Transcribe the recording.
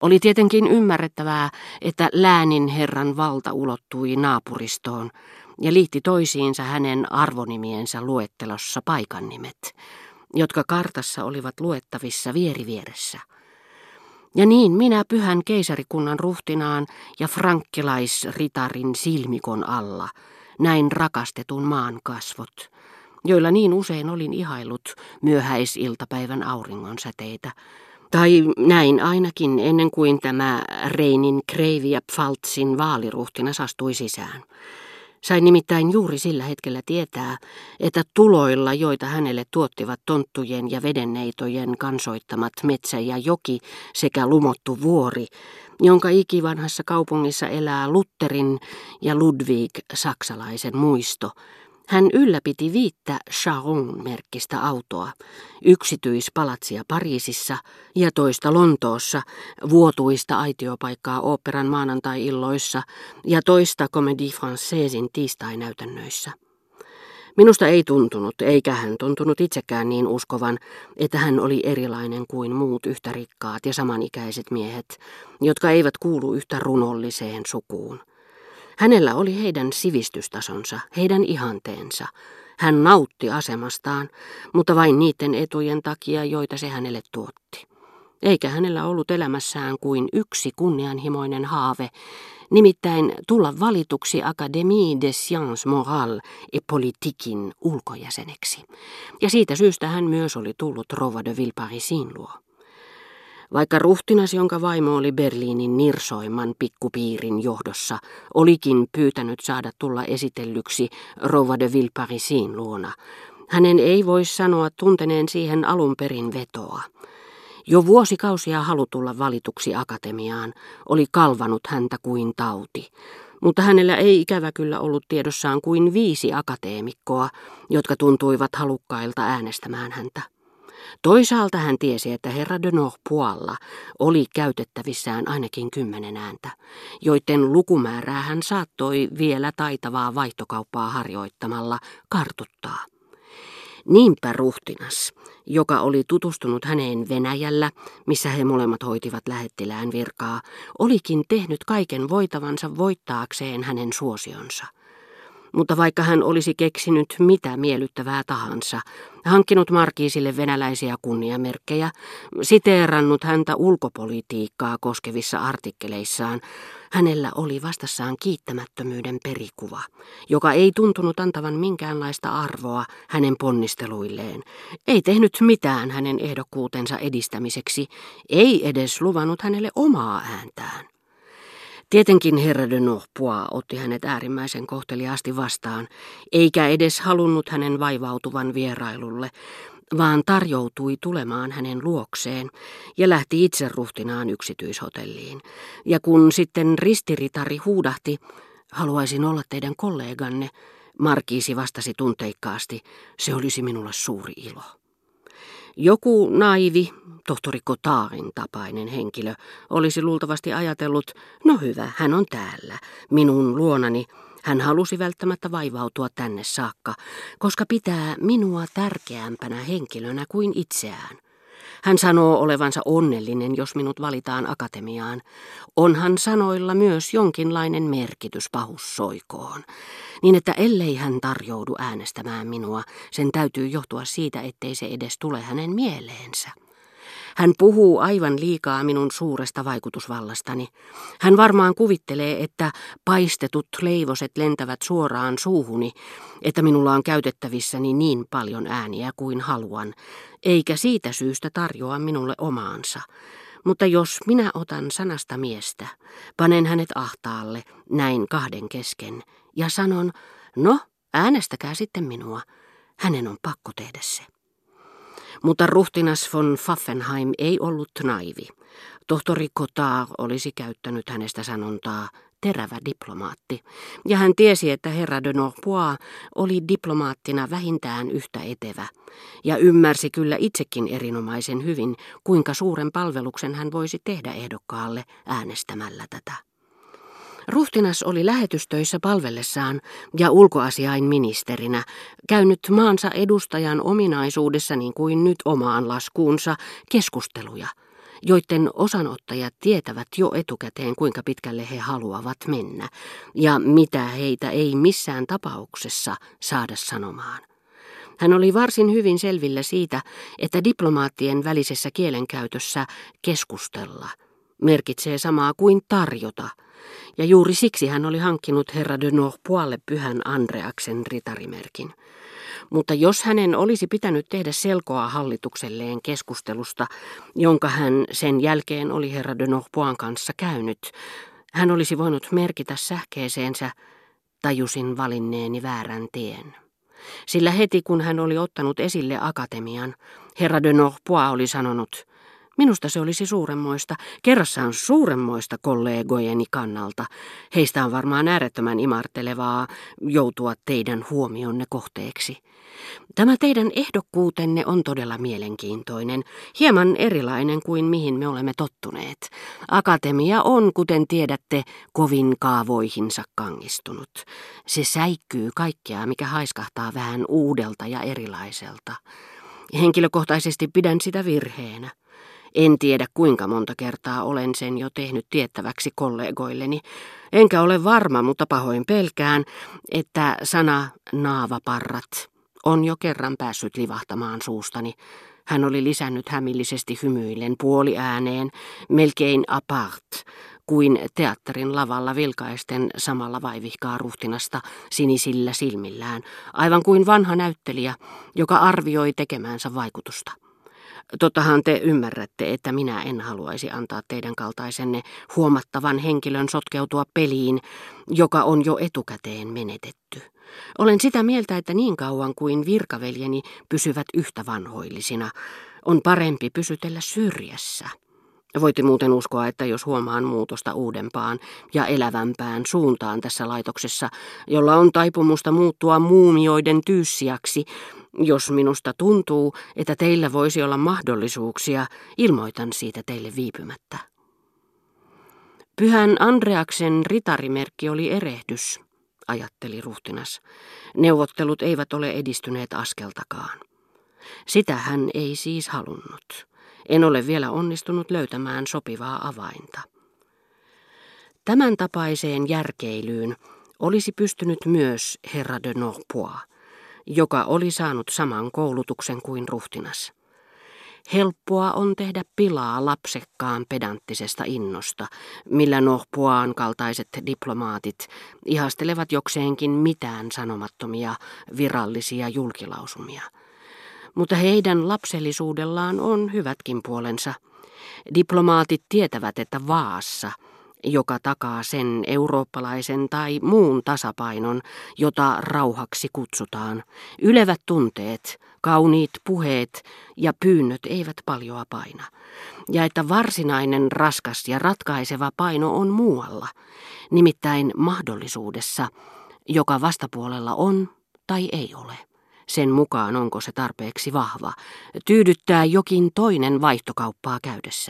Oli tietenkin ymmärrettävää, että läänin herran valta ulottui naapuristoon ja liitti toisiinsa hänen arvonimiensä luettelossa paikannimet, jotka kartassa olivat luettavissa vierivieressä. Ja niin minä pyhän keisarikunnan ruhtinaan ja frankkilaisritarin silmikon alla näin rakastetun maan kasvot, joilla niin usein olin ihailut myöhäisiltapäivän auringonsäteitä, tai näin ainakin ennen kuin tämä Reinin Kreivi ja Pfaltzin vaaliruhtina astui sisään. Sain nimittäin juuri sillä hetkellä tietää, että tuloilla, joita hänelle tuottivat tonttujen ja vedenneitojen kansoittamat metsä ja joki sekä lumottu vuori, jonka ikivanhassa kaupungissa elää Lutterin ja Ludwig saksalaisen muisto, hän ylläpiti viittä Charon-merkkistä autoa, yksityispalatsia Pariisissa ja toista Lontoossa, vuotuista aitiopaikkaa oopperan maanantai-illoissa ja toista Comédie Françaisin tiistai-näytännöissä. Minusta ei tuntunut, eikä hän tuntunut itsekään niin uskovan, että hän oli erilainen kuin muut yhtä rikkaat ja samanikäiset miehet, jotka eivät kuulu yhtä runolliseen sukuun. Hänellä oli heidän sivistystasonsa, heidän ihanteensa. Hän nautti asemastaan, mutta vain niiden etujen takia, joita se hänelle tuotti. Eikä hänellä ollut elämässään kuin yksi kunnianhimoinen haave, nimittäin tulla valituksi Académie des Sciences Morales et Politiquein ulkojäseneksi. Ja siitä syystä hän myös oli tullut Rova de Villeparisin luo. Vaikka ruhtinas, jonka vaimo oli Berliinin nirsoimman pikkupiirin johdossa, olikin pyytänyt saada tulla esitellyksi Rova de Villeparisin luona, hänen ei voi sanoa tunteneen siihen alun perin vetoa. Jo vuosikausia halu tulla valituksi akatemiaan oli kalvanut häntä kuin tauti, mutta hänellä ei ikävä kyllä ollut tiedossaan kuin viisi akateemikkoa, jotka tuntuivat halukkailta äänestämään häntä. Toisaalta hän tiesi, että herra de Norpoilla oli käytettävissään ainakin kymmenen ääntä, joiden lukumäärää hän saattoi vielä taitavaa vaihtokauppaa harjoittamalla kartuttaa. Niinpä ruhtinas, joka oli tutustunut häneen Venäjällä, missä he molemmat hoitivat lähettilään virkaa, olikin tehnyt kaiken voitavansa voittaakseen hänen suosionsa – mutta vaikka hän olisi keksinyt mitä miellyttävää tahansa, hankkinut Markiisille venäläisiä kunniamerkkejä, siteerannut häntä ulkopolitiikkaa koskevissa artikkeleissaan, hänellä oli vastassaan kiittämättömyyden perikuva, joka ei tuntunut antavan minkäänlaista arvoa hänen ponnisteluilleen, ei tehnyt mitään hänen ehdokkuutensa edistämiseksi, ei edes luvannut hänelle omaa ääntään. Tietenkin herra de Norpois otti hänet äärimmäisen kohteliaasti vastaan, eikä edes halunnut hänen vaivautuvan vierailulle, vaan tarjoutui tulemaan hänen luokseen ja lähti itse ruhtinaan yksityishotelliin. Ja kun sitten ristiritari huudahti, haluaisin olla teidän kolleganne, Markiisi vastasi tunteikkaasti, se olisi minulle suuri ilo. Joku naivi, tohtori Kotaarin tapainen henkilö, olisi luultavasti ajatellut, no hyvä, hän on täällä, minun luonani. Hän halusi välttämättä vaivautua tänne saakka, koska pitää minua tärkeämpänä henkilönä kuin itseään. Hän sanoo olevansa onnellinen, jos minut valitaan akatemiaan. Onhan sanoilla myös jonkinlainen merkitys pahussoikoon. Niin että ellei hän tarjoudu äänestämään minua, sen täytyy johtua siitä, ettei se edes tule hänen mieleensä. Hän puhuu aivan liikaa minun suuresta vaikutusvallastani. Hän varmaan kuvittelee, että paistetut leivoset lentävät suoraan suuhuni, että minulla on käytettävissäni niin paljon ääniä kuin haluan, eikä siitä syystä tarjoa minulle omaansa. Mutta jos minä otan sanasta miestä, panen hänet ahtaalle, näin kahden kesken, ja sanon, no, äänestäkää sitten minua, hänen on pakko tehdä se. Mutta ruhtinas von Pfaffenheim ei ollut naivi. Tohtori Kotar olisi käyttänyt hänestä sanontaa terävä diplomaatti, ja hän tiesi, että herra de Norpois oli diplomaattina vähintään yhtä etevä, ja ymmärsi kyllä itsekin erinomaisen hyvin, kuinka suuren palveluksen hän voisi tehdä ehdokkaalle äänestämällä tätä. Ruhtinas oli lähetystöissä palvellessaan ja ulkoasiain ministerinä käynyt maansa edustajan ominaisuudessa niin kuin nyt omaan laskuunsa keskusteluja, joiden osanottajat tietävät jo etukäteen, kuinka pitkälle he haluavat mennä, ja mitä heitä ei missään tapauksessa saada sanomaan. Hän oli varsin hyvin selvillä siitä, että diplomaattien välisessä kielenkäytössä keskustella merkitsee samaa kuin tarjota, ja juuri siksi hän oli hankkinut herra de Norpoille pyhän Andreaksen ritarimerkin. Mutta jos hänen olisi pitänyt tehdä selkoa hallitukselleen keskustelusta, jonka hän sen jälkeen oli herra de Norpoin kanssa käynyt, hän olisi voinut merkitä sähkeeseensä, tajusin valinneeni väärän tien. Sillä heti kun hän oli ottanut esille akatemian, herra de Norpois oli sanonut, Minusta se olisi suuremmoista, kerrassaan suuremmoista kollegojeni kannalta. Heistä on varmaan äärettömän imartelevaa joutua teidän huomionne kohteeksi. Tämä teidän ehdokkuutenne on todella mielenkiintoinen, hieman erilainen kuin mihin me olemme tottuneet. Akatemia on, kuten tiedätte, kovin kaavoihinsa kangistunut. Se säikkyy kaikkea, mikä haiskahtaa vähän uudelta ja erilaiselta. Henkilökohtaisesti pidän sitä virheenä. En tiedä kuinka monta kertaa olen sen jo tehnyt tiettäväksi kollegoilleni. Enkä ole varma, mutta pahoin pelkään, että sana naavaparrat on jo kerran päässyt livahtamaan suustani. Hän oli lisännyt hämillisesti hymyillen puoliääneen, melkein apart, kuin teatterin lavalla vilkaisten samalla vaivihkaa ruhtinasta sinisillä silmillään, aivan kuin vanha näyttelijä, joka arvioi tekemänsä vaikutusta. Tottahan te ymmärrätte, että minä en haluaisi antaa teidän kaltaisenne huomattavan henkilön sotkeutua peliin, joka on jo etukäteen menetetty. Olen sitä mieltä, että niin kauan kuin virkaveljeni pysyvät yhtä vanhoillisina, on parempi pysytellä syrjässä. Voitte muuten uskoa, että jos huomaan muutosta uudempaan ja elävämpään suuntaan tässä laitoksessa, jolla on taipumusta muuttua muumioiden tyyssiaksi, jos minusta tuntuu, että teillä voisi olla mahdollisuuksia, ilmoitan siitä teille viipymättä. Pyhän Andreaksen ritarimerkki oli erehdys, ajatteli ruhtinas. Neuvottelut eivät ole edistyneet askeltakaan. Sitä hän ei siis halunnut. En ole vielä onnistunut löytämään sopivaa avainta. Tämän tapaiseen järkeilyyn olisi pystynyt myös herra de Norpois, joka oli saanut saman koulutuksen kuin ruhtinas. Helppoa on tehdä pilaa lapsekkaan pedanttisesta innosta, millä Nohpuaan kaltaiset diplomaatit ihastelevat jokseenkin mitään sanomattomia virallisia julkilausumia. Mutta heidän lapsellisuudellaan on hyvätkin puolensa. Diplomaatit tietävät, että vaassa – joka takaa sen eurooppalaisen tai muun tasapainon, jota rauhaksi kutsutaan. Ylevät tunteet, kauniit puheet ja pyynnöt eivät paljoa paina. Ja että varsinainen raskas ja ratkaiseva paino on muualla, nimittäin mahdollisuudessa, joka vastapuolella on tai ei ole. Sen mukaan onko se tarpeeksi vahva, tyydyttää jokin toinen vaihtokauppaa käydessään.